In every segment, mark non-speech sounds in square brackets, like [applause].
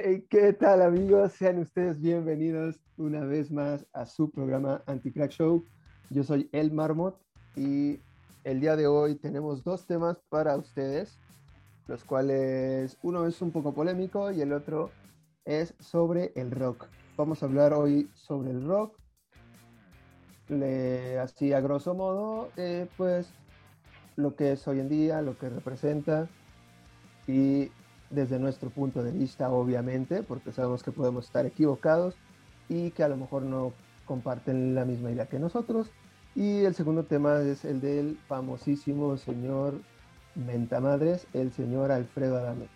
Hey, ¿qué tal amigos? Sean ustedes bienvenidos una vez más a su programa Anti-Crack Show. Yo soy El Marmot y el día de hoy tenemos dos temas para ustedes, los cuales uno es un poco polémico y el otro es sobre el rock. Vamos a hablar hoy sobre el rock, le, así a grosso modo, eh, pues lo que es hoy en día, lo que representa y desde nuestro punto de vista, obviamente, porque sabemos que podemos estar equivocados y que a lo mejor no comparten la misma idea que nosotros. Y el segundo tema es el del famosísimo señor Mentamadres, el señor Alfredo Adame.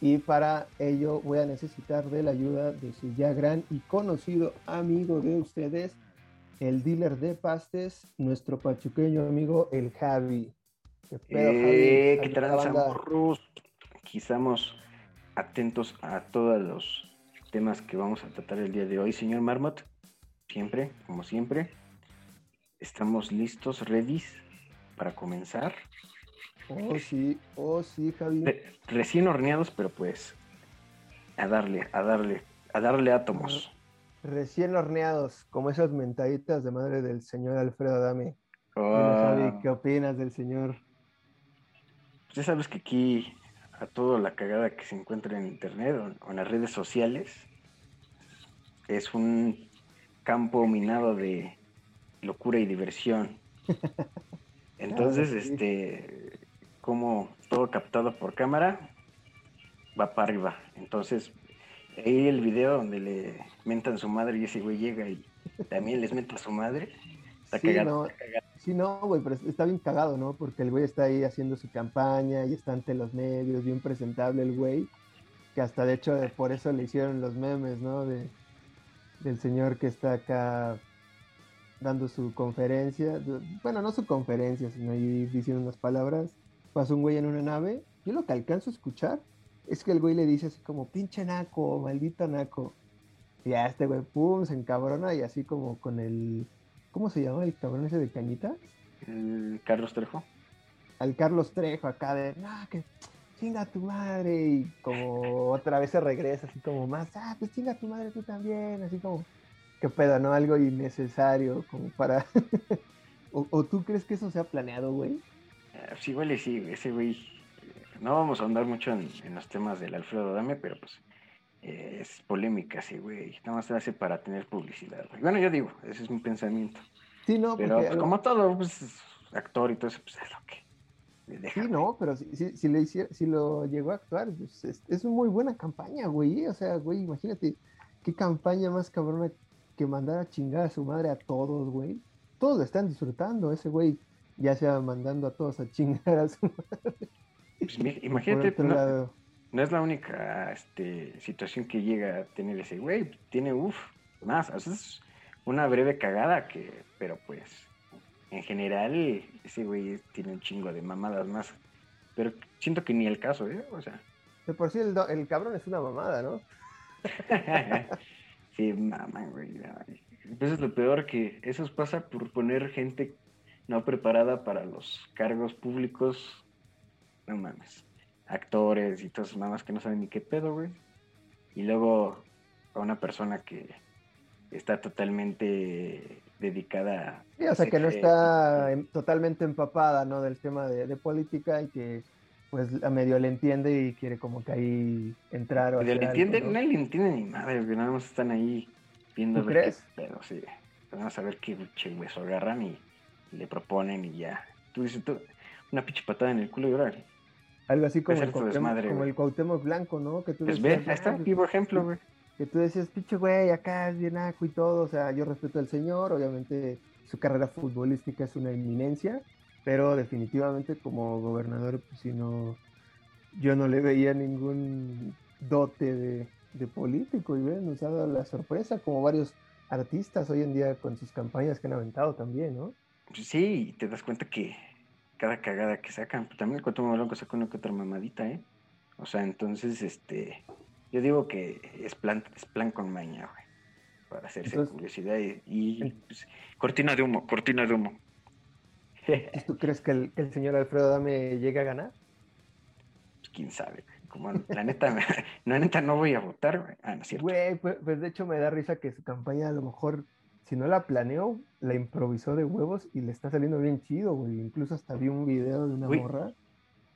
Y para ello voy a necesitar de la ayuda de su ya gran y conocido amigo de ustedes, el dealer de pastes, nuestro pachuqueño amigo, el Javi. ¿Qué pedo, eh, ¿Qué Aquí estamos atentos a todos los temas que vamos a tratar el día de hoy, señor Marmot. Siempre, como siempre, estamos listos, ready para comenzar. Oh, sí, oh, sí, Javi. recién horneados, pero pues a darle, a darle, a darle átomos. Recién horneados, como esas mentaditas de madre del señor Alfredo Dame. Oh. ¿qué opinas del señor? Pues ya sabes que aquí a toda la cagada que se encuentra en internet o, en las redes sociales. Es un campo minado de locura y diversión. [laughs] Entonces, este, como todo captado por cámara, va para arriba. Entonces, ahí el video donde le mentan su madre y ese güey llega y también les menta a su madre. Está cagado. Sí, no, güey, pero está bien cagado, ¿no? Porque el güey está ahí haciendo su campaña y está ante los medios, bien presentable el güey. Que hasta de hecho por eso le hicieron los memes, ¿no? De, del señor que está acá dando su conferencia. Bueno, no su conferencia, sino ahí diciendo unas palabras. Pasa un güey en una nave. Yo lo que alcanzo a escuchar es que el güey le dice así como, pinche naco, maldito naco. Y a este güey, pum, se encabrona y así como con el ¿Cómo se llama el cabrón ese de cañita? El Carlos Trejo. Al Carlos Trejo acá de, no, que chinga tu madre. Y como otra vez se regresa, así como más, ah, pues chinga tu madre tú también. Así como, qué pedo, ¿no? Algo innecesario como para. [laughs] o, tú crees que eso se ha planeado, güey? Eh, sí, güey, sí, ese güey. No vamos a andar mucho en, en los temas del Alfredo Dame, pero pues es polémica, sí, güey. Nada más se hace para tener publicidad, Bueno, yo digo, ese es mi pensamiento. Sí, no, Pero pues, como todo, pues, actor y todo eso, pues es lo que. Sí, no, pero si, si, si, le si lo llegó a actuar, pues es, es, una muy buena campaña, güey. O sea, güey, imagínate qué campaña más cabrona que mandar a chingar a su madre a todos, güey. Todos lo están disfrutando, ese güey ya sea mandando a todos a chingar a su [laughs] madre. Pues, imagínate, no es la única este, situación que llega a tener ese güey. Tiene, uff, más. O sea, es una breve cagada que, pero pues, en general, ese güey tiene un chingo de mamadas más. Pero siento que ni el caso, ¿eh? O sea. De por sí el, cabrón es una mamada, ¿no? [laughs] sí, mamá, güey. Eso es lo peor que eso pasa por poner gente no preparada para los cargos públicos. No mames actores y todas esas mamás que no saben ni qué pedo, güey. Y luego a una persona que está totalmente dedicada sí, o sea que no está totalmente empapada no del tema de, política y que pues a medio le entiende y quiere como que ahí entrar o le entiende ¿no? le entiende ni madre nada más están ahí viendo ¿Tú crees? pero sí vamos a ver qué hueso agarran y, le proponen y ya tú dices tú, una pinche patada en el culo y ahora algo así como, el Cuauhtémoc, como el Cuauhtémoc Blanco, ¿no? Que tú pues decías, ahí está, vivo ejemplo, güey. Que tú decías, pinche güey, acá es bien aco y todo. O sea, yo respeto al señor, obviamente su carrera futbolística es una inminencia, pero definitivamente como gobernador, pues si no, yo no le veía ningún dote de, de político y ven, nos ha dado la sorpresa, como varios artistas hoy en día con sus campañas que han aventado también, ¿no? Pues sí, te das cuenta que cada cagada que sacan. También el Cuauhtémoc Blanco saca una que otra mamadita, ¿eh? O sea, entonces, este, yo digo que es plan, es plan con maña, güey, para hacerse curiosidad y, pues, cortina de humo, cortina de humo. ¿Tú crees que el, señor Alfredo Dame llegue a ganar? Pues quién sabe. como la neta, no, [laughs] neta no voy a votar, güey. Ah, no es cierto. Güey, pues, pues, de hecho me da risa que su campaña a lo mejor, si no la planeó, la improvisó de huevos y le está saliendo bien chido, güey. Incluso hasta vi un video de una morra,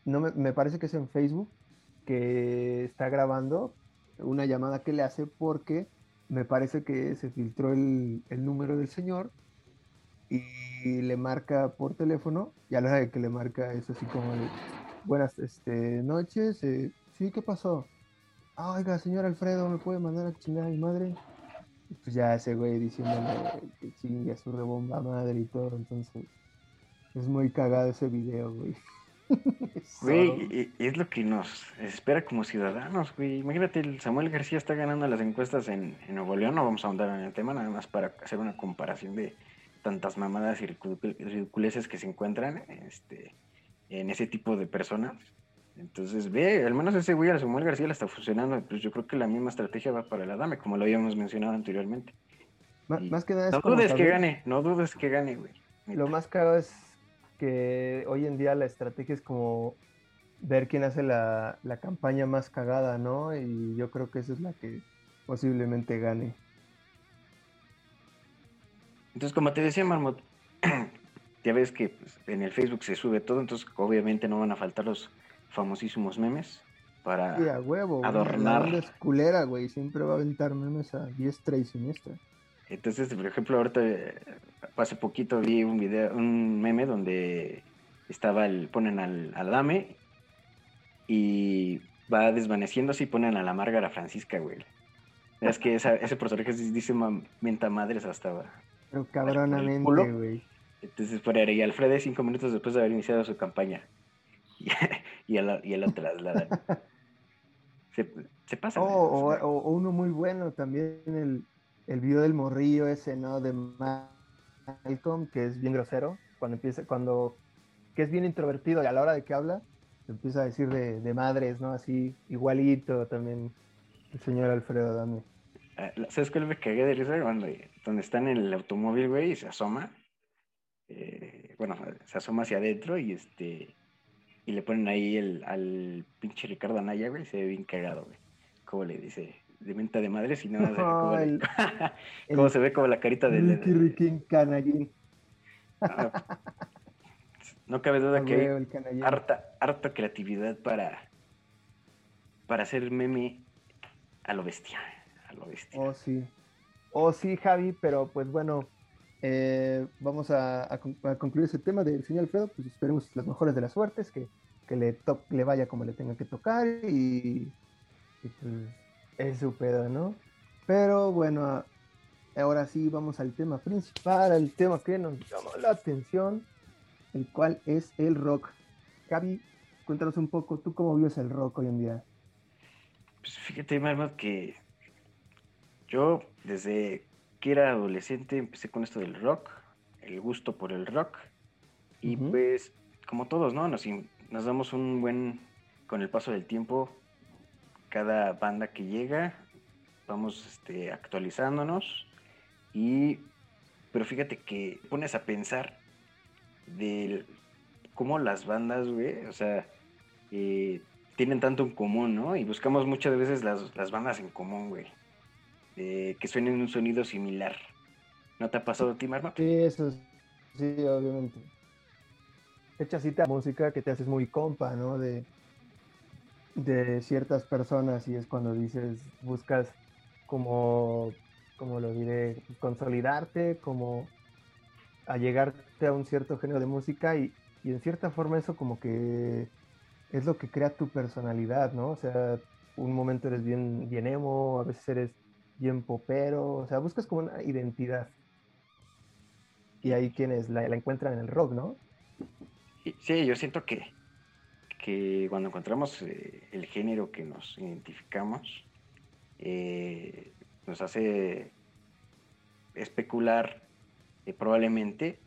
no me, me parece que es en Facebook, que está grabando una llamada que le hace porque me parece que se filtró el, el número del señor y le marca por teléfono y a la hora de que le marca es así como buenas este, noches, eh, sí, ¿qué pasó? Ah, oiga, señor Alfredo, ¿me puede mandar a chingar a mi madre? Pues ya ese güey diciéndole que chingue a su rebomba madre y todo, entonces es muy cagado ese video, güey. [laughs] Güey, es lo que nos espera como ciudadanos, güey. Imagínate, el Samuel García está ganando las encuestas en, en Nuevo León, no vamos a ahondar en el tema, nada más para hacer una comparación de tantas mamadas y ridiculeces que se encuentran este, en ese tipo de personas. Entonces, ve, al menos ese güey, al Samuel García, le está funcionando. Pues yo creo que la misma estrategia va para el Adame, como lo habíamos mencionado anteriormente. más que nada es No dudes que gane, no dudes que gane, güey. Lo más caro es que hoy en día la estrategia es como ver quién hace la, la campaña más cagada, ¿no? Y yo creo que esa es la que posiblemente gane. Entonces, como te decía, Marmot, [clears throat] ya ves que pues, en el Facebook se sube todo, entonces obviamente no van a faltar los famosísimos memes para sí, a huevo, adornar. es culera, güey, siempre va a aventar memes a diestra y siniestra. Entonces, por ejemplo, ahorita eh, hace poquito vi un video, un meme donde estaba el, ponen al, al Dame y va desvaneciéndose y ponen a la Márgara Francisca, güey. Es que ese personaje dice menta madres hasta pero cabronamente, güey. Entonces por ahí Alfredo cinco minutos después de haber iniciado su campaña. [laughs] Y, él, y lo trasladan. [laughs] se, se pasa. Oh, o, uno muy bueno también, el, el video del morrillo ese, ¿no? De Malcolm, que es bien grosero. Cuando empieza, cuando, que es bien introvertido y a la hora de que habla, empieza a decir de, de madres, ¿no? Así, igualito también el señor Alfredo Dame. Ah, ¿Sabes cuál me cagué de risa? Cuando, donde está en el automóvil, güey, y se asoma. Eh, bueno, se asoma hacia adentro y este. Y le ponen ahí el, al pinche Ricardo Anaya, güey, se ve bien cagado, güey. Como le dice, de venta de madres y no oh, [laughs] el, cómo se ve como la carita de. Ricky Canallín. Ah, no cabe duda [laughs] que hay harta, harta creatividad para, para hacer meme a lo bestia. Oh, sí. Oh, sí, Javi, pero pues bueno, eh, vamos a, concluir ese tema del señor Alfredo. Pues esperemos las mejores de las suertes, que, le, le vaya como le tenga que tocar y, pues es su pedo, ¿no? Pero bueno, ahora sí vamos al tema principal, al tema que nos llamó la atención, el cual es el rock. Javi, cuéntanos un poco, ¿tú cómo vives el rock hoy en día? Pues fíjate, Marmot, que yo desde que era adolescente empecé con esto del rock, el gusto por el rock. Y pues, como todos, ¿no? Nos, nos damos un buen, con el paso del tiempo, cada banda que llega, vamos este, actualizándonos. Y, pero fíjate que pones a pensar de cómo las bandas, güey, o sea, eh, tienen tanto en común, ¿no? Y buscamos muchas veces las, las bandas en común, güey. Eh, que suenen un sonido similar. ¿No te ha pasado a ti, Marma? Sí, eso sí, obviamente. Echa cita música que te haces muy compa, ¿no? De, de ciertas personas y es cuando dices, buscas como, como lo diré, consolidarte, como allegarte a un cierto género de música y, y en cierta forma eso como que es lo que crea tu personalidad, ¿no? O sea, un momento eres bien, bien emo, a veces eres bien popero, o sea, buscas como una identidad. Y hay quienes la, encuentran en el rock, ¿no? Sí, yo siento que, que cuando encontramos eh, el género que nos identificamos, eh, nos hace especular eh, probablemente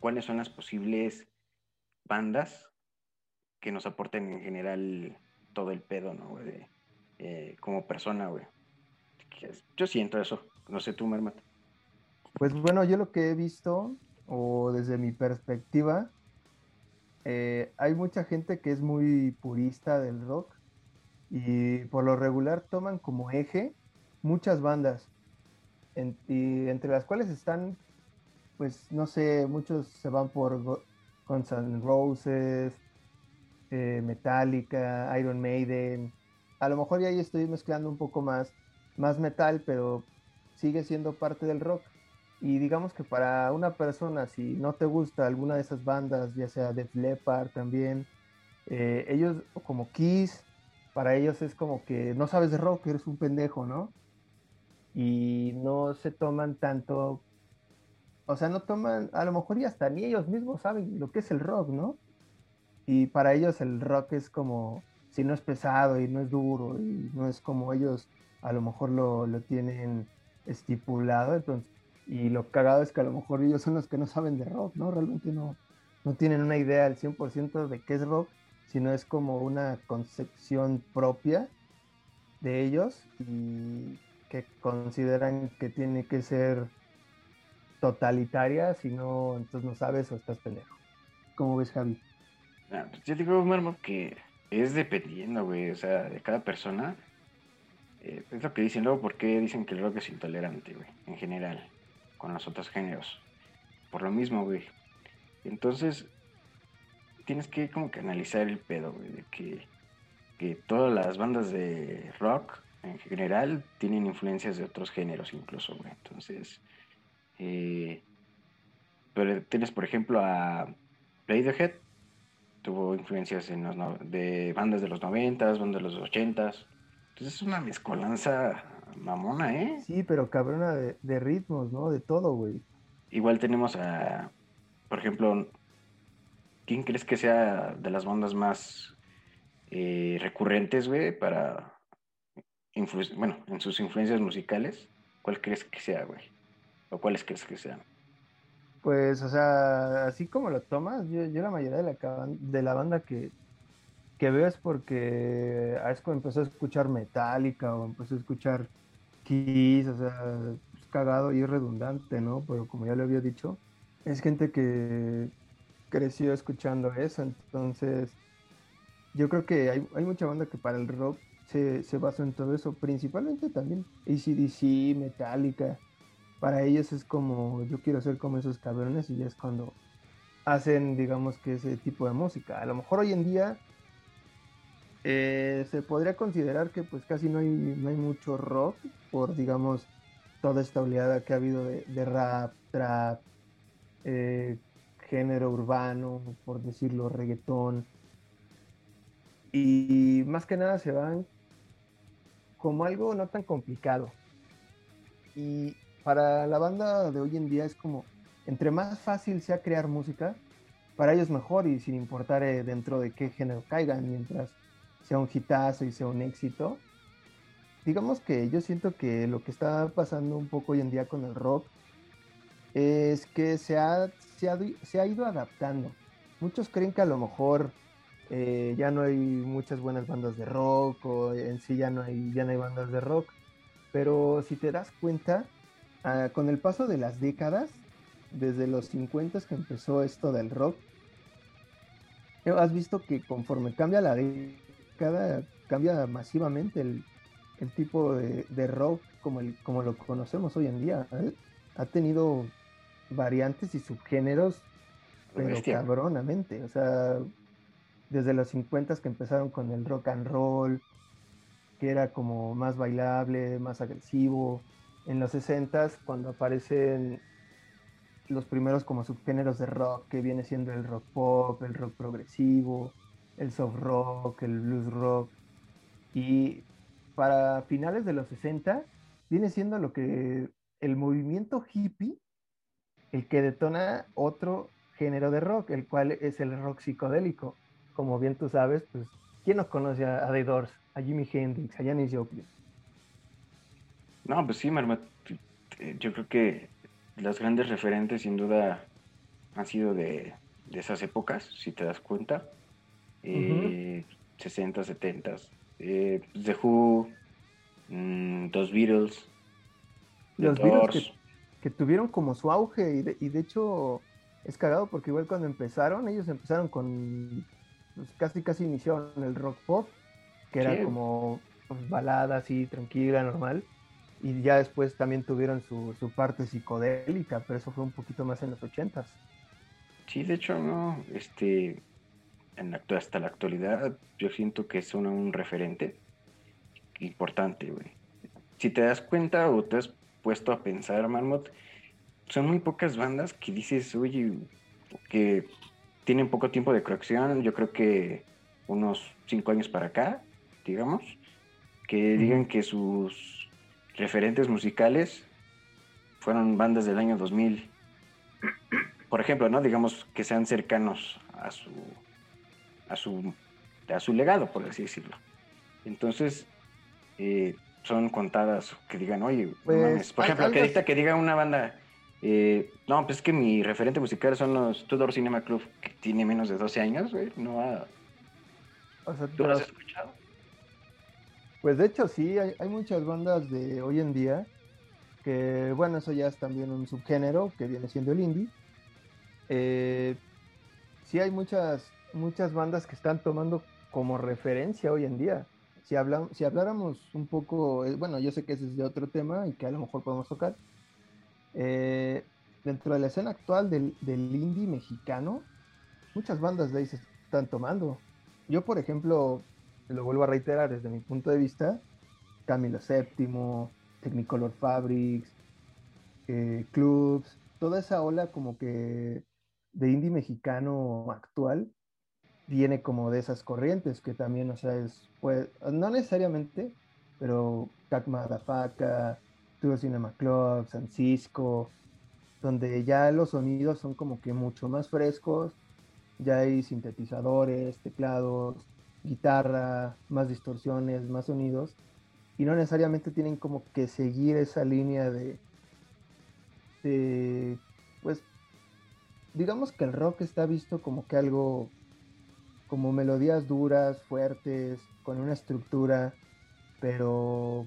cuáles son las posibles bandas que nos aporten en general todo el pedo, ¿no? como persona, güey. Yo siento eso. No sé tú, Mermat. Pues bueno, yo lo que he visto, o desde mi perspectiva, eh, hay mucha gente que es muy purista del rock Y por lo regular toman como eje muchas bandas, y entre las cuales están, pues no sé, muchos se van por Guns N' Roses, eh, Metallica, Iron Maiden. A lo mejor ya ahí estoy mezclando un poco más, más metal, pero sigue siendo parte del rock. Y digamos que para una persona, si no te gusta alguna de esas bandas, ya sea Def Leppard también, eh, ellos como Kiss, para ellos es como que no sabes de rock, eres un pendejo, ¿no? Y no se toman tanto, o sea, no toman, a lo mejor ya hasta ni ellos mismos saben lo que es el rock, ¿no? Y para ellos el rock es como, si no es pesado y no es duro y no es como ellos a lo mejor lo, lo tienen estipulado, entonces y lo cagado es que a lo mejor ellos son los que no saben de rock, ¿no? Realmente no, no tienen una idea al 100% de qué es rock, sino es como una concepción propia de ellos y que consideran que tiene que ser totalitaria, si no, entonces no sabes o estás pendejo. ¿Cómo ves, Javi? Ah, pues yo digo, Marmo, que es dependiendo, güey, o sea, de cada persona. Eh, es lo que dicen luego, ¿por qué dicen que el rock es intolerante, güey? En general con los otros géneros. Por lo mismo, güey. Entonces, tienes que como que analizar el pedo, güey, de que, que todas las bandas de rock en general tienen influencias de otros géneros incluso, güey. Entonces, eh, pero tienes por ejemplo a Radiohead, tuvo influencias en los de bandas de los noventas, bandas de los ochentas. Entonces es una mezcolanza mamona, ¿eh? Sí, pero cabrona de, ritmos, ¿no? De todo, güey. Igual tenemos a, por ejemplo, ¿quién crees que sea de las bandas más eh, recurrentes, güey, para, bueno, en sus influencias musicales? ¿Cuál crees que sea, güey? ¿O cuáles crees que sean? Pues, o sea, así como lo tomas, yo, la mayoría de la, de la banda que, que veo es porque a empezó a escuchar Metallica o empezó a escuchar Kiss, o sea, es cagado y redundante, ¿no? Pero como ya le había dicho, es gente que creció escuchando eso, entonces yo creo que hay, hay mucha banda que para el rock se, se basa en todo eso, principalmente también ACDC, Metallica, para ellos es como yo quiero ser como esos cabrones y ya es cuando hacen digamos que ese tipo de música. A lo mejor hoy en día eh, se podría considerar que pues casi no hay, no hay mucho rock por digamos toda esta oleada que ha habido de, rap, trap, eh, género urbano, por decirlo, reggaetón. Y más que nada se van como algo no tan complicado. Y para la banda de hoy en día es como, entre más fácil sea crear música, para ellos mejor y sin importar eh, dentro de qué género caigan, mientras sea un hitazo y sea un éxito. Digamos que yo siento que lo que está pasando un poco hoy en día con el rock es que se ha, se ha, ido adaptando. Muchos creen que a lo mejor eh, ya no hay muchas buenas bandas de rock o en sí ya no hay, ya no hay bandas de rock. Pero si te das cuenta, ah, con el paso de las décadas, desde los 50 que empezó esto del rock, has visto que conforme cambia la década, cambia masivamente el, tipo de, rock como, el, como lo conocemos hoy en día. ¿eh? Ha tenido variantes y subgéneros, pero cabronamente. O sea, desde los 50 que empezaron con el rock and roll, que era como más bailable, más agresivo. En los 60 cuando aparecen los primeros como subgéneros de rock, que viene siendo el rock pop, el rock progresivo, el soft rock, el blues rock. Y para finales de los 60 viene siendo lo que el movimiento hippie, el que detona otro género de rock, el cual es el rock psicodélico. Como bien tú sabes, pues, ¿quién nos conoce a, The Doors, a Jimi Hendrix, a Janis Joplin? No, pues sí, Marma, yo creo que las grandes referentes sin duda han sido de, de esas épocas, si te das cuenta eh, 60, 70. Eh, The Who, mm, los Beatles, los Beatles que, tuvieron como su auge y de, y de, hecho es cagado porque igual cuando empezaron, ellos empezaron con, pues, casi casi iniciaron el rock pop que era como pues, balada así, tranquila, normal. Y ya después también tuvieron su, su parte psicodélica, pero eso fue un poquito más en los ochentas. Sí, de hecho, no, este, en hasta la actualidad yo siento que son un referente importante, güey. Si te das cuenta o te has puesto a pensar, Marmot, son muy pocas bandas que dices, oye, que tienen poco tiempo de creación, yo creo que unos cinco años para acá, digamos, que digan que sus referentes musicales fueron bandas del año 2000. Por ejemplo, ¿no? Digamos que sean cercanos a su a su a su legado, por así decirlo. Entonces, eh, son contadas que digan, oye, pues, por ejemplo, que, que diga una banda, eh, no, pues es que mi referente musical son los Tudor Cinema Club, que tiene menos de 12 años, güey, no ha... ¿Tú lo has escuchado? Pues de hecho sí, hay, muchas bandas de hoy en día que, bueno, eso ya es también un subgénero que viene siendo el indie. Eh, sí hay muchas, muchas bandas que están tomando como referencia hoy en día. Si, hablamos, si habláramos un poco, eh, bueno, yo sé que ese es de otro tema y que a lo mejor podemos tocar, eh, dentro de la escena actual del, indie mexicano, muchas bandas de ahí se están tomando. Yo, por ejemplo, lo vuelvo a reiterar desde mi punto de vista, Camilo VII, Technicolor Fabrics, eh, Clubs, toda esa ola como que de indie mexicano actual viene como de esas corrientes que también, o sea, es, pues, no necesariamente, pero Tacma Faca, Studio Cinema Club, San Cisco, donde ya los sonidos son como que mucho más frescos, ya hay sintetizadores, teclados, guitarra, más distorsiones, más sonidos, y no necesariamente tienen como que seguir esa línea de, de pues, digamos que el rock está visto como que algo, como melodías duras, fuertes, con una estructura, pero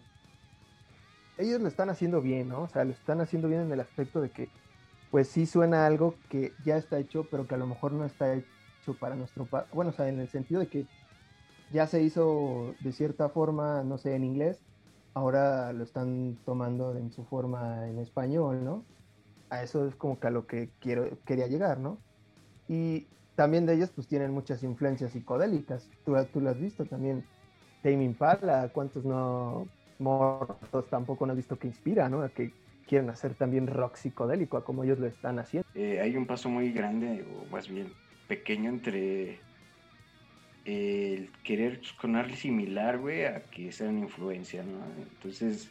ellos lo están haciendo bien, ¿no? O sea, lo están haciendo bien en el aspecto de que, pues sí suena algo que ya está hecho, pero que a lo mejor no está hecho para nuestro. Bueno, o sea, en el sentido de que ya se hizo de cierta forma, no sé, en inglés, ahora lo están tomando en su forma en español, ¿no? A eso es como que a lo que quiero, quería llegar, ¿no? Y también de ellos pues tienen muchas influencias psicodélicas. Tú, tú lo has visto también. Tame Impala, ¿cuántos no mortos tampoco no he visto que inspira, ¿no? A que quieren hacer también rock psicodélico, como ellos lo están haciendo. Eh, hay un paso muy grande, o más bien pequeño, entre el querer sonar similar, güey, a que sean influencia, ¿no? Entonces...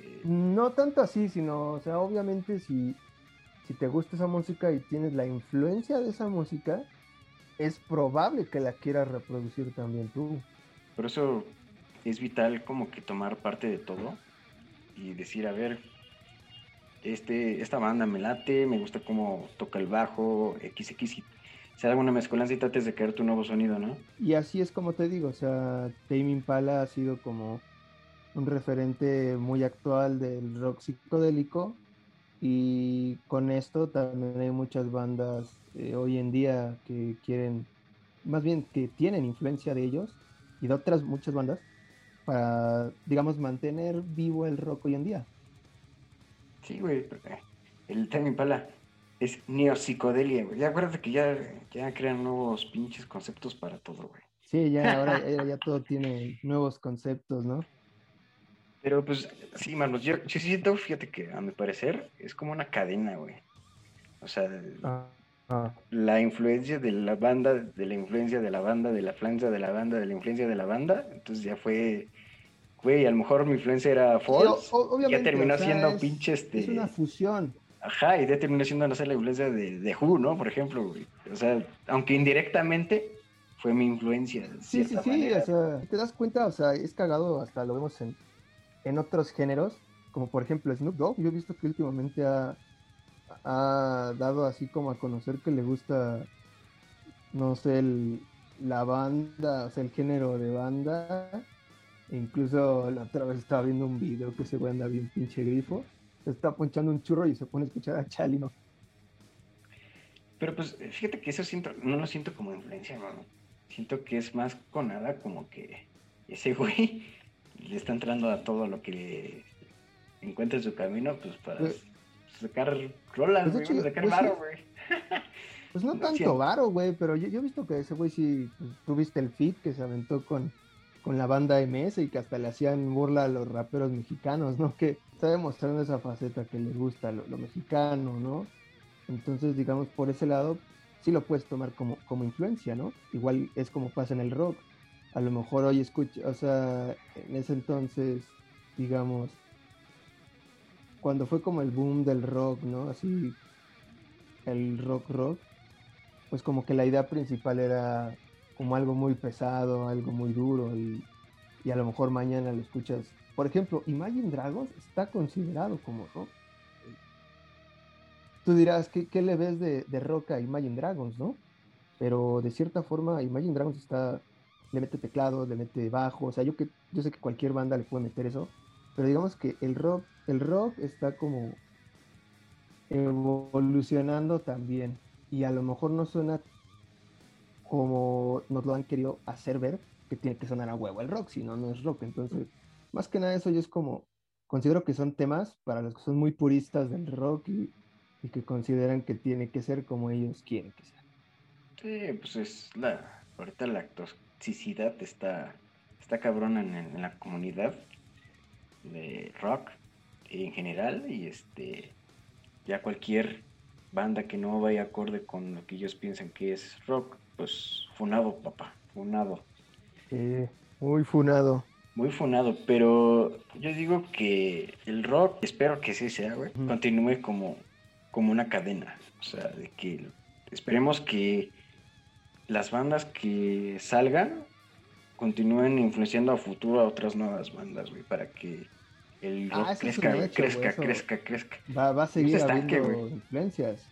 Eh, no tanto así, sino, o sea, obviamente si, si te gusta esa música y tienes la influencia de esa música, es probable que la quieras reproducir también tú. Por eso es vital como que tomar parte de todo y decir, a ver, este, esta banda me late, me gusta cómo toca el bajo, XX, y se haga una mezcolanza y trates de crear tu nuevo sonido, ¿no? Y así es como te digo, o sea, Tame Impala ha sido como un referente muy actual del rock psicodélico y con esto también hay muchas bandas eh, hoy en día que quieren, más bien que tienen influencia de ellos y de otras muchas bandas para, digamos, mantener vivo el rock hoy en día. Sí, güey, el Tame Impala es neopsicodelia, güey. Ya acuérdate que ya, ya crean nuevos pinches conceptos para todo, güey. Sí, ya ahora [laughs] ya, todo tiene nuevos conceptos, ¿no? Pero pues, sí, manos, yo, yo siento, fíjate que a mi parecer es como una cadena, güey. O sea, ah. Ah. La influencia de la banda, de la influencia de la banda, de la influencia de la banda, de la influencia de la banda. Entonces ya fue, güey, a lo mejor mi influencia era false. ya terminó siendo pinche este. Es una fusión. Ajá, y ya terminó siendo, no sé, la influencia de, de Who, ¿no? Por ejemplo, güey. O sea, aunque indirectamente fue mi influencia. Sí, sí, sí, o sea, te das cuenta, o sea, es cagado, hasta lo vemos en, en otros géneros, como por ejemplo Snoop Dogg. Yo he visto que últimamente ha ha dado así como a conocer que le gusta, no sé, la banda, o sea, el género de banda. incluso la otra vez estaba viendo un video que se güey anda bien pinche grifo. Se está ponchando un churro y se pone a escuchar a Chalino. Pero pues fíjate que eso siento, no lo siento como influencia, hermano. Siento que es más con nada como que ese güey le está entrando a todo lo que encuentre en su camino, pues para pues, sacar rolas, pues, güey, sacar pues, varo, güey. [laughs] Pues no tanto varo, güey, pero yo, he visto que ese güey sí, pues, tuviste el fit que se aventó con, con la banda MS y que hasta le hacían burla a los raperos mexicanos, ¿no? Que está demostrando esa faceta que le gusta lo, mexicano, ¿no? Entonces, digamos, por ese lado, sí lo puedes tomar como, como influencia, ¿no? Igual es como pasa en el rock. A lo mejor hoy escucha, o sea, en ese entonces, digamos, cuando fue como el boom del rock, ¿no? Así, el rock rock, pues como que la idea principal era como algo muy pesado, algo muy duro y, a lo mejor mañana lo escuchas. Por ejemplo, Imagine Dragons está considerado como rock. Tú dirás, ¿qué, qué le ves de, de, rock a Imagine Dragons, no? Pero de cierta forma, Imagine Dragons está, le mete teclado, le mete bajo, o sea, yo, que, yo sé que cualquier banda le puede meter eso, pero digamos que el rock, el rock está como evolucionando también y a lo mejor no suena como nos lo han querido hacer ver, que tiene que sonar a huevo el rock, si no, no es rock. Entonces, más que nada eso yo es como, considero que son temas para los que son muy puristas del rock y, que consideran que tiene que ser como ellos quieren que sea. Sí, pues es la, ahorita la toxicidad está, está cabrona en la comunidad de rock en general y este ya cualquier banda que no vaya acorde con lo que ellos piensan que es rock, pues funado, papá, funado. muy funado. Muy funado, pero yo digo que el rock, espero que sí sea, güey, continúe como, como una cadena. O sea, de que esperemos que las bandas que salgan continúen influenciando a futuro a otras nuevas bandas, güey, para que el ah, rock crezca, crezca, crezca, crezca, Va, va a seguir habiendo influencias.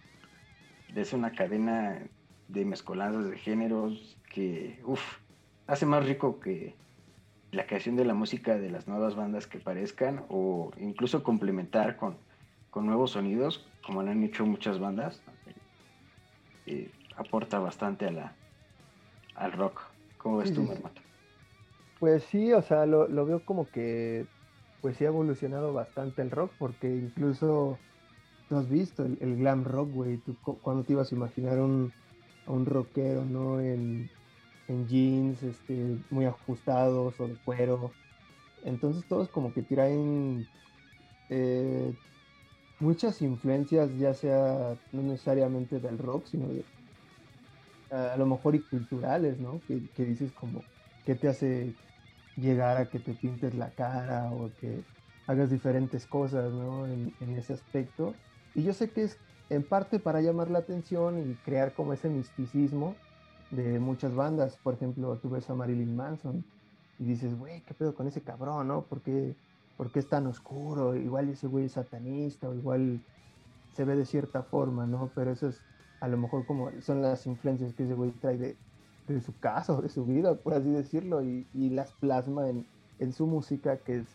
Es una cadena de mezcolanzas de géneros que, uff, hace más rico que la creación de la música de las nuevas bandas que parezcan o incluso complementar con, con nuevos sonidos, como lo han hecho muchas bandas, eh, aporta bastante a la, al rock. ¿Cómo ves tú, sí, Pues sí, o sea, lo, lo, veo como que pues sí ha evolucionado bastante el rock, porque incluso tú has visto el, glam rock, güey. Tú, cuando te ibas a imaginar un, a un rockero, ¿no? En, jeans, este, muy ajustados o de cuero. Entonces todos como que traen eh, muchas influencias, ya sea no necesariamente del rock, sino de, a, lo mejor y culturales, ¿no? Que, que dices como, ¿qué te hace llegar a que te pintes la cara o que hagas diferentes cosas, ¿no? En, ese aspecto. Y yo sé que es en parte para llamar la atención y crear como ese misticismo de muchas bandas. Por ejemplo, tú ves a Marilyn Manson y dices, güey, ¿qué pedo con ese cabrón, no? ¿Por qué, es tan oscuro? Igual ese güey es satanista o igual se ve de cierta forma, ¿no? Pero eso es a lo mejor como son las influencias que ese güey trae de, de su casa o de su vida, por así decirlo, y, las plasma en, su música, que es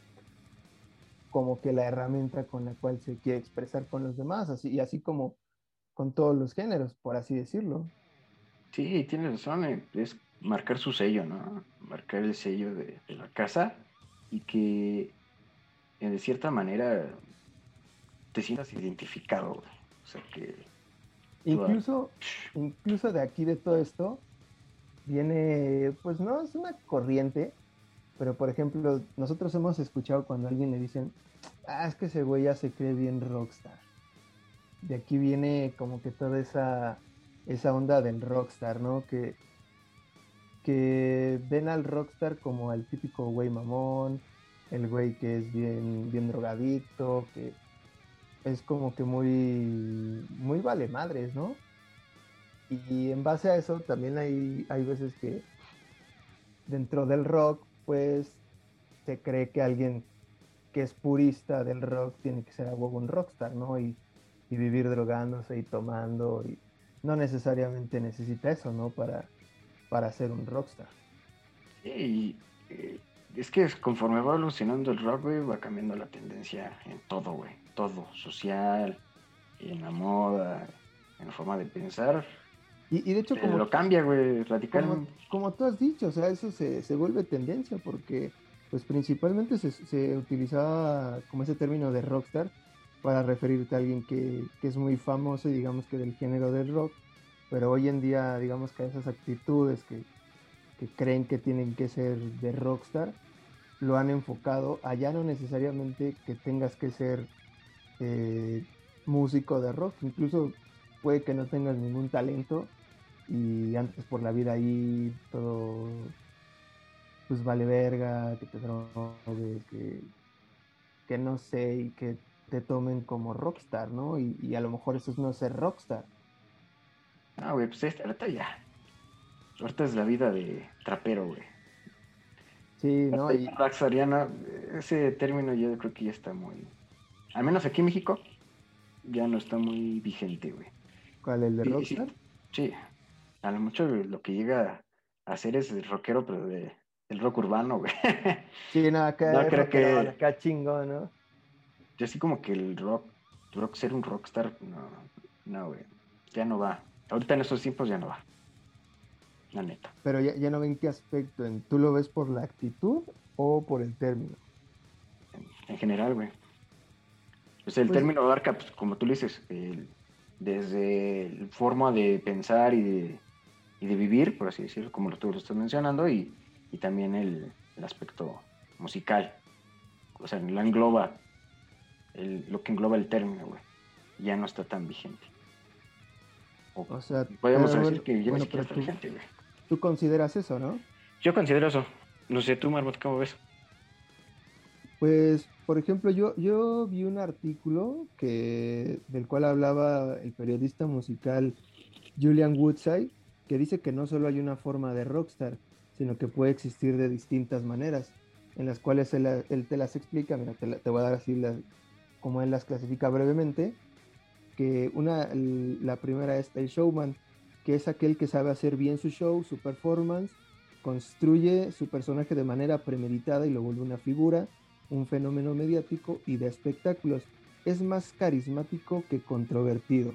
como que la herramienta con la cual se quiere expresar con los demás, así, y así como con todos los géneros, por así decirlo. Sí, tiene razón, eh, es marcar su sello, ¿no? Marcar el sello de, la casa y que de cierta manera te sientas identificado. O sea que. Incluso, incluso de aquí de todo esto, viene, pues no es una corriente, pero por ejemplo, nosotros hemos escuchado cuando a alguien le dicen, ah, es que ese güey ya se cree bien rockstar. De aquí viene como que toda esa, esa onda del rockstar, ¿no? Que, que ven al rockstar como el típico güey mamón, el güey que es bien, bien drogadicto, que es como que muy, muy vale madres, ¿no? Y en base a eso también hay, hay veces que dentro del rock, pues se cree que alguien que es purista del rock tiene que ser a huevo un rockstar, ¿no? Y, vivir drogándose y tomando. Y no necesariamente necesita eso, ¿no? Para, para ser un rockstar. Sí, eh, es que conforme va evolucionando el rock, güey, va cambiando la tendencia en todo, güey. Todo, social, en la moda, en la forma de pensar Y, de hecho, como. lo cambia, güey, radical. Como, tú has dicho, o sea, eso se, se vuelve tendencia porque, pues principalmente se, se, utilizaba como ese término de rockstar para referirte a alguien que, que es muy famoso y digamos que del género del rock, pero hoy en día, digamos que esas actitudes que, que creen que tienen que ser de rockstar, lo han enfocado allá no necesariamente que tengas que ser eh, músico de rock, incluso puede que no tengas ningún talento y antes por la vida ahí todo pues vale verga, que te drogues, que, que no sé, y que te tomen como rockstar, ¿no? Y, a lo mejor eso es no ser rockstar. Ah, güey, pues ahorita ya. Ahorita es la vida de trapero, güey. Sí, ¿no? Y... Rockstariana, ese término yo creo que ya está muy... Al menos aquí en México, ya no está muy vigente, güey. ¿Cuál, el de rockstar? Sí, a lo mucho lo que llega a hacer es el rockero, pero de, el rock urbano, güey. Sí, no, acá, no, creo que... acá chingo, ¿no? Yo así como que el rock, rock ser un rockstar, no, no, güey, ya no va. Ahorita en estos tiempos ya no va. La neta. Pero ya, ya no ven qué aspecto, ¿tú lo ves por la actitud o por el término? En, general, güey. Pues el pues término abarca, pues, como tú le dices, desde la forma de pensar y de y de vivir, por así decirlo, como tú lo estás mencionando, y, también el, aspecto musical. O sea, lo engloba, lo que engloba el término, güey. Ya no está tan vigente. O, sea, podemos decir que ya no está vigente, güey. Tú consideras eso, ¿no? Yo considero eso. No sé, tú, Marmot, ¿cómo ves? Pues, por ejemplo, yo, vi un artículo que, del cual hablaba el periodista musical Julian Woodside, que dice que no solo hay una forma de rockstar, sino que puede existir de distintas maneras, en las cuales él, te las explica, mira, te, voy a dar así como él las clasifica brevemente, que una, la primera es el showman, que es aquel que sabe hacer bien su show, su performance, construye su personaje de manera premeditada y lo vuelve una figura, un fenómeno mediático y de espectáculos. Es más carismático que controvertido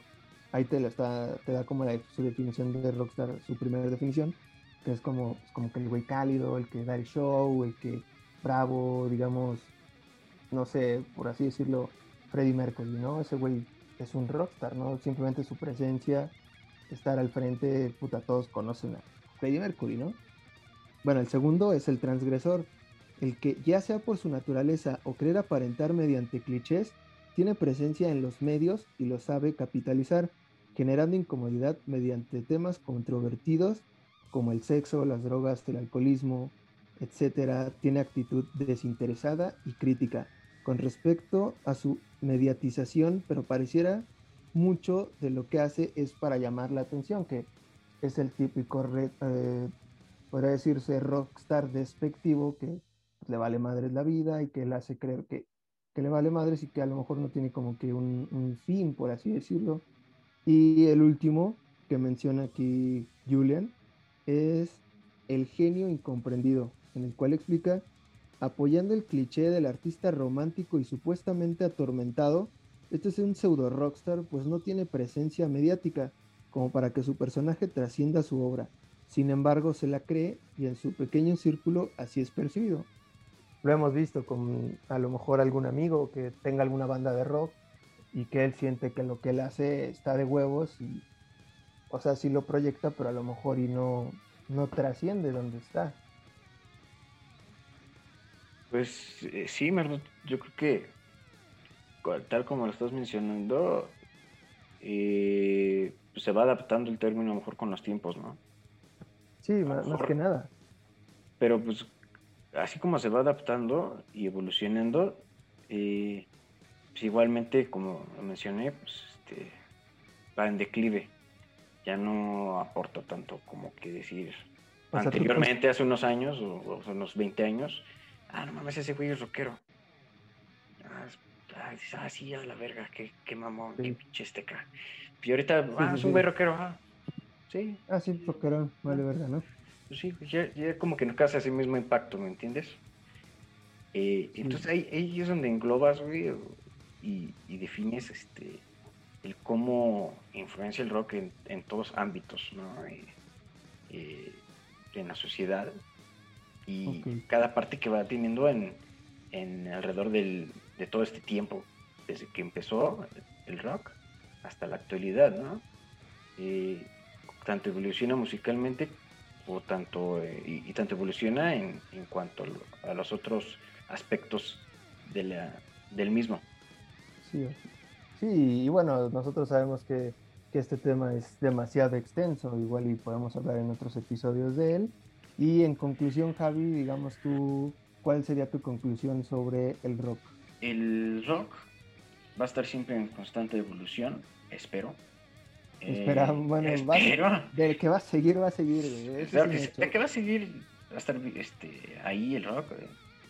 ahí te, está, te da como la, su definición de rockstar, su primera definición, que es como, pues, como que el güey cálido, el que da el show, el que bravo, digamos, no sé, por así decirlo, Freddie Mercury, ¿no? Ese güey es un rockstar, ¿no? Simplemente su presencia, estar al frente, puta, todos conocen a Freddie Mercury, ¿no? Bueno, el segundo es el transgresor, el que ya sea por su naturaleza o querer aparentar mediante clichés, tiene presencia en los medios y lo sabe capitalizar generando incomodidad mediante temas controvertidos como el sexo, las drogas, el alcoholismo, etcétera, tiene actitud desinteresada y crítica. Con respecto a su mediatización, pero pareciera mucho de lo que hace es para llamar la atención, que es el típico, eh, podría decirse, rockstar despectivo que le vale madres la vida y que le hace creer que, que le vale madres y que a lo mejor no tiene como que un, un fin, por así decirlo, y el último que menciona aquí Julian es el genio incomprendido, en el cual explica, apoyando el cliché del artista romántico y supuestamente atormentado, este es un pseudo rockstar pues no tiene presencia mediática como para que su personaje trascienda su obra. Sin embargo, se la cree y en su pequeño círculo así es percibido. Lo hemos visto con a lo mejor algún amigo que tenga alguna banda de rock y que él siente que lo que él hace está de huevos y, o sea, sí lo proyecta, pero a lo mejor y no, no trasciende donde está. Pues eh, sí, Merno, yo creo que tal como lo estás mencionando, eh, pues se va adaptando el término a lo mejor con los tiempos, ¿no? Sí, más, que nada. Pero pues así como se va adaptando y evolucionando, eh, pues igualmente, como mencioné, pues este, va en declive. Ya no aporta tanto como que decir. anteriormente, hace unos años, o, hace unos 20 años, ah, no mames, ese güey es rockero. Ah, ah sí, a la verga, qué, qué mamón, qué pinche este acá. Y ahorita, ah, es un güey rockero, ah. Sí. Ah, sí, rockero, vale verga, ¿no? Pues sí, ya, ya como que no causa ese mismo impacto, ¿me entiendes? Eh, entonces ahí, ahí, es donde englobas, güey, y, defines este, el cómo influencia el rock en, todos ámbitos, ¿no? en la sociedad y cada parte que va teniendo en, en alrededor del, de todo este tiempo, desde que empezó el rock hasta la actualidad, ¿no? tanto evoluciona musicalmente o tanto eh, y, tanto evoluciona en, en cuanto a los otros aspectos de la, del mismo. Sí, sí, y bueno, nosotros sabemos que, que este tema es demasiado extenso, igual y podemos hablar en otros episodios de él. Y en conclusión, Javi, digamos tú, ¿cuál sería tu conclusión sobre el rock? El rock va a estar siempre en constante evolución, espero. Espera, eh, bueno, de que va a seguir, va a seguir. Claro que, de que va a seguir, va a estar este, ahí el rock,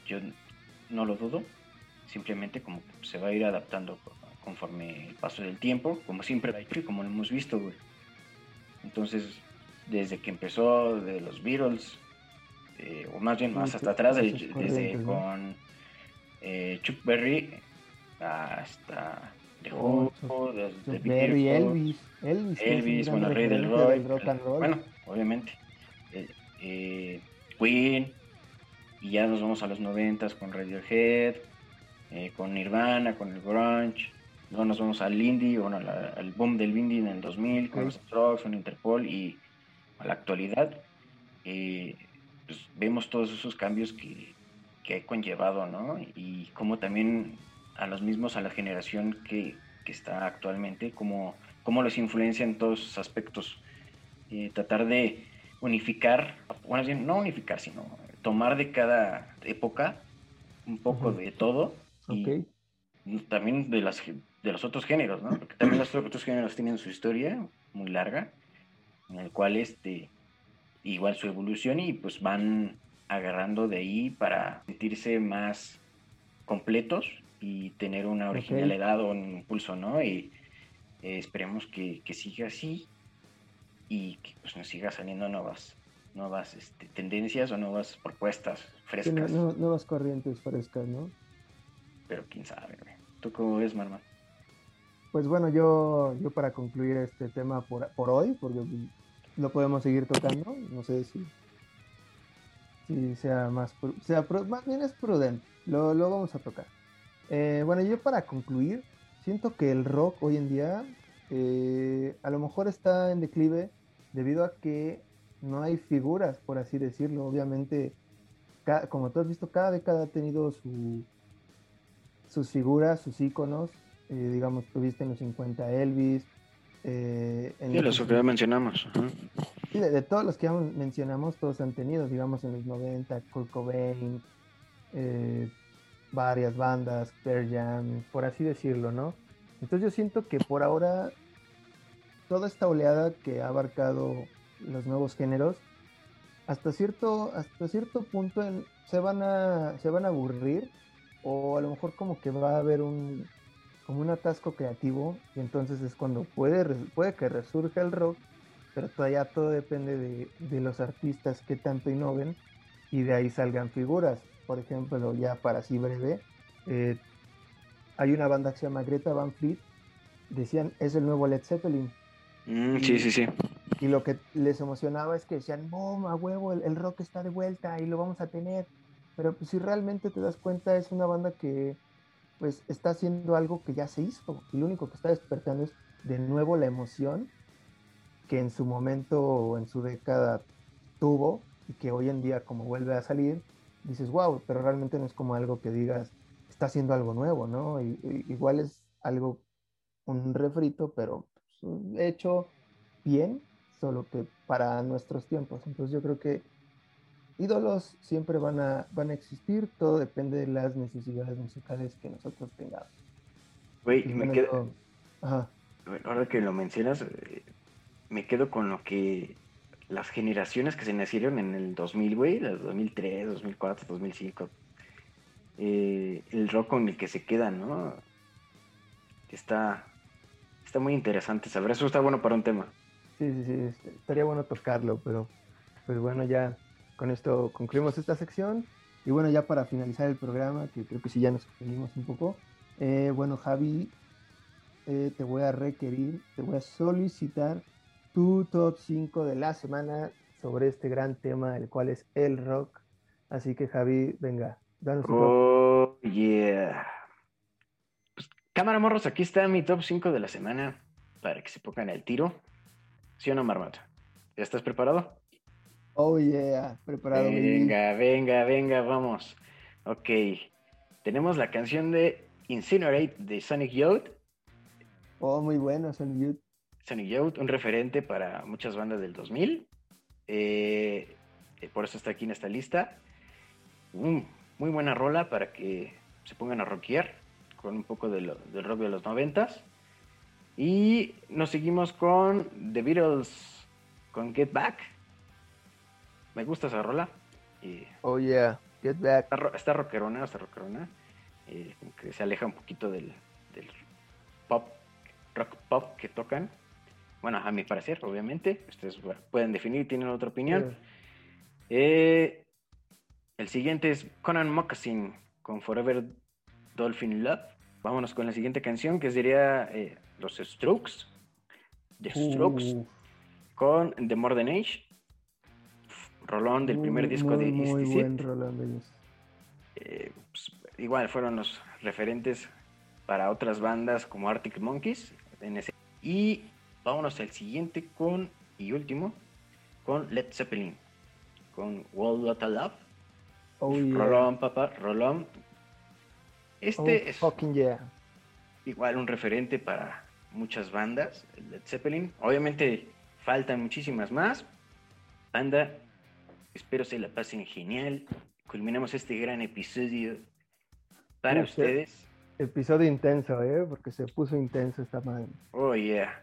yo no lo dudo. Simplemente como se va a ir adaptando conforme el paso del tiempo, como siempre ha hecho y como lo hemos visto, güey. Entonces, desde que empezó de los Beatles, eh, o más bien más hasta atrás, desde con eh, Chuck Berry hasta Berry, Elvis, Elvis, Elvis bueno, rey del rock, and roll. bueno, obviamente, eh, eh, Queen, y ya nos vamos a los noventas con Radiohead, eh, con Nirvana, con el grunge, luego nos vamos al indie, bueno, al boom del indie en el 2000, con los Strokes, con Interpol, y a la actualidad, pues vemos todos esos cambios que, que he conllevado, ¿no? Y como también a los mismos, a la generación que, que está actualmente, cómo, cómo los influencia en todos esos aspectos. Eh, tratar de unificar, bueno, no unificar, sino tomar de cada época un poco de todo y también de, las, de los otros géneros, ¿no? Porque también los otros géneros tienen su historia muy larga en el cual este, igual su evolución y pues van agarrando de ahí para sentirse más completos y tener una originalidad o un impulso, ¿no? Y eh, esperemos que, siga así y que pues nos siga saliendo nuevas nuevas este, tendencias o nuevas propuestas frescas. nuevas corrientes frescas, ¿no? Pero quién sabe, ¿Tú cómo ves, Marma? Pues bueno, yo, yo para concluir este tema por, por hoy, porque lo podemos seguir tocando, no sé si, si sea más, sea, más bien es prudente, lo, lo vamos a tocar. Eh, bueno, yo para concluir, siento que el rock hoy en día eh, a lo mejor está en declive debido a que no hay figuras, por así decirlo. Obviamente, como tú has visto, cada década ha tenido su, sus figuras, sus íconos, eh, digamos, tuviste en los 50 Elvis. Eh, en sí, los que ya mencionamos. Sí, de, todos los que ya mencionamos, todos han tenido, digamos, en los 90, Kurt Cobain, eh, varias bandas, Pearl Jam, por así decirlo, ¿no? Entonces yo siento que por ahora toda esta oleada que ha abarcado los nuevos géneros, hasta cierto, hasta cierto punto se, van a, se van a aburrir o a lo mejor como que va a haber un, como un atasco creativo y entonces es cuando puede, puede que resurja el rock, pero todavía todo depende de, los artistas que tanto innoven y de ahí salgan figuras. Por ejemplo, ya para así breve, eh, hay una banda que se llama Greta Van Fleet, decían es el nuevo Led Zeppelin. Mm, sí, sí, sí. Y lo que les emocionaba es que decían, boom, a huevo, el, el, rock está de vuelta y lo vamos a tener. Pero pues si realmente te das cuenta, es una banda que pues está haciendo algo que ya se hizo. Y lo único que está despertando es de nuevo la emoción que en su momento o en su década tuvo y que hoy en día como vuelve a salir, dices, wow, pero realmente no es como algo que digas, está haciendo algo nuevo, ¿no? Y, igual es algo, un refrito, pero pues, hecho bien, solo que para nuestros tiempos. Entonces yo creo que ídolos siempre van a, van a existir, todo depende de las necesidades musicales que nosotros tengamos. Güey, me quedo... Ahora que lo mencionas, eh, me quedo con lo que las generaciones que se nacieron en el 2000, güey, 2003, 2004, 2005, el rock con el que se quedan, ¿no? Está, está muy interesante saber, eso está bueno para un tema. Sí, sí, sí, estaría bueno tocarlo, pero pues bueno, ya con esto concluimos esta sección. Y bueno, ya para finalizar el programa, que creo que sí ya nos extendimos un poco. Eh, bueno, Javi, eh, te voy a requerir, te voy a solicitar tu top 5 de la semana sobre este gran tema, el cual es el rock. Así que Javi, venga, danos un Oh, yeah. Pues, cámara morros, aquí está mi top 5 de la semana para que se pongan al tiro. ¿Sí o no, Marmota? ¿Ya estás preparado? Oh, yeah, preparado. Venga, venga, venga, vamos. Ok. Tenemos la canción de Incinerate de Sonic Youth. Oh, muy bueno, Sonic Youth. Sonic Youth, un referente para muchas bandas del 2000. Eh, eh, por eso está aquí en esta lista. Mm, muy buena rola para que se pongan a rockear con un poco de lo- del rock de los noventas. Y nos seguimos con The Beatles, con Get Back. Me gusta esa rola. Oh, yeah, get back. está, está rockerona, está rockerona. eh, que se aleja un poquito del, del pop, rock pop que tocan. Bueno, a mi parecer, obviamente. Ustedes pueden definir, tienen otra opinión. Eh, el siguiente es Conan Moccasin con Forever Dolphin Love. Vámonos con la siguiente canción que sería eh, Los Strokes. The Strokes Uh, con The Modern Age. Rolón del primer muy, disco de muy, Muy buen Roland Ellis. Eh, pues, igual fueron los referentes para otras bandas como Arctic Monkeys. en ese- Y vámonos al siguiente con, y último, con Led Zeppelin, con World What a Love. Oh, yeah. Rolón, papá, Rolón. Este Oh, es fucking yeah. igual un referente para muchas bandas, Led Zeppelin. Obviamente faltan muchísimas más. Banda, espero se la pasen genial. Culminamos este gran episodio para ustedes. Episodio intenso, ¿eh? Porque se puso intenso esta madre. Oh, yeah.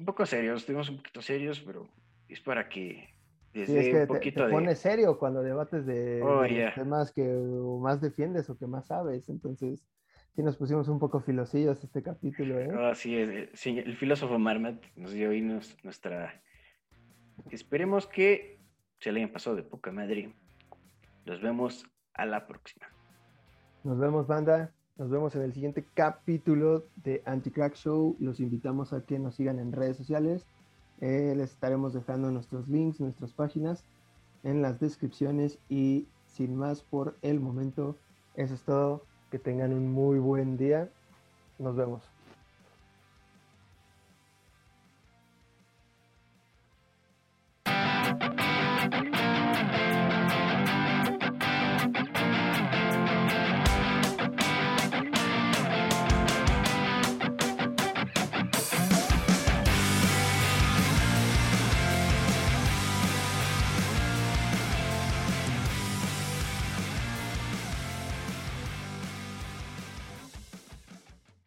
Un poco serios, estuvimos un poquito serios, pero es para que Sí, desde es que un te, poquito te de... pones serio cuando debates de, Oh, de los yeah. temas que más defiendes o que más sabes. Entonces, sí nos pusimos un poco filosillos este capítulo, ¿eh? Sí, es- eh, sí, el filósofo Marmat nos dio hoy nos- nuestra... Esperemos que se le hayan pasado de poca madre. Nos vemos a la próxima. Nos vemos, banda. Nos vemos en el siguiente capítulo de Anti-Crack Show. Los invitamos a que nos sigan en redes sociales. Eh, les estaremos dejando nuestros links, nuestras páginas en las descripciones. Y sin más por el momento, eso es todo. Que tengan un muy buen día. Nos vemos.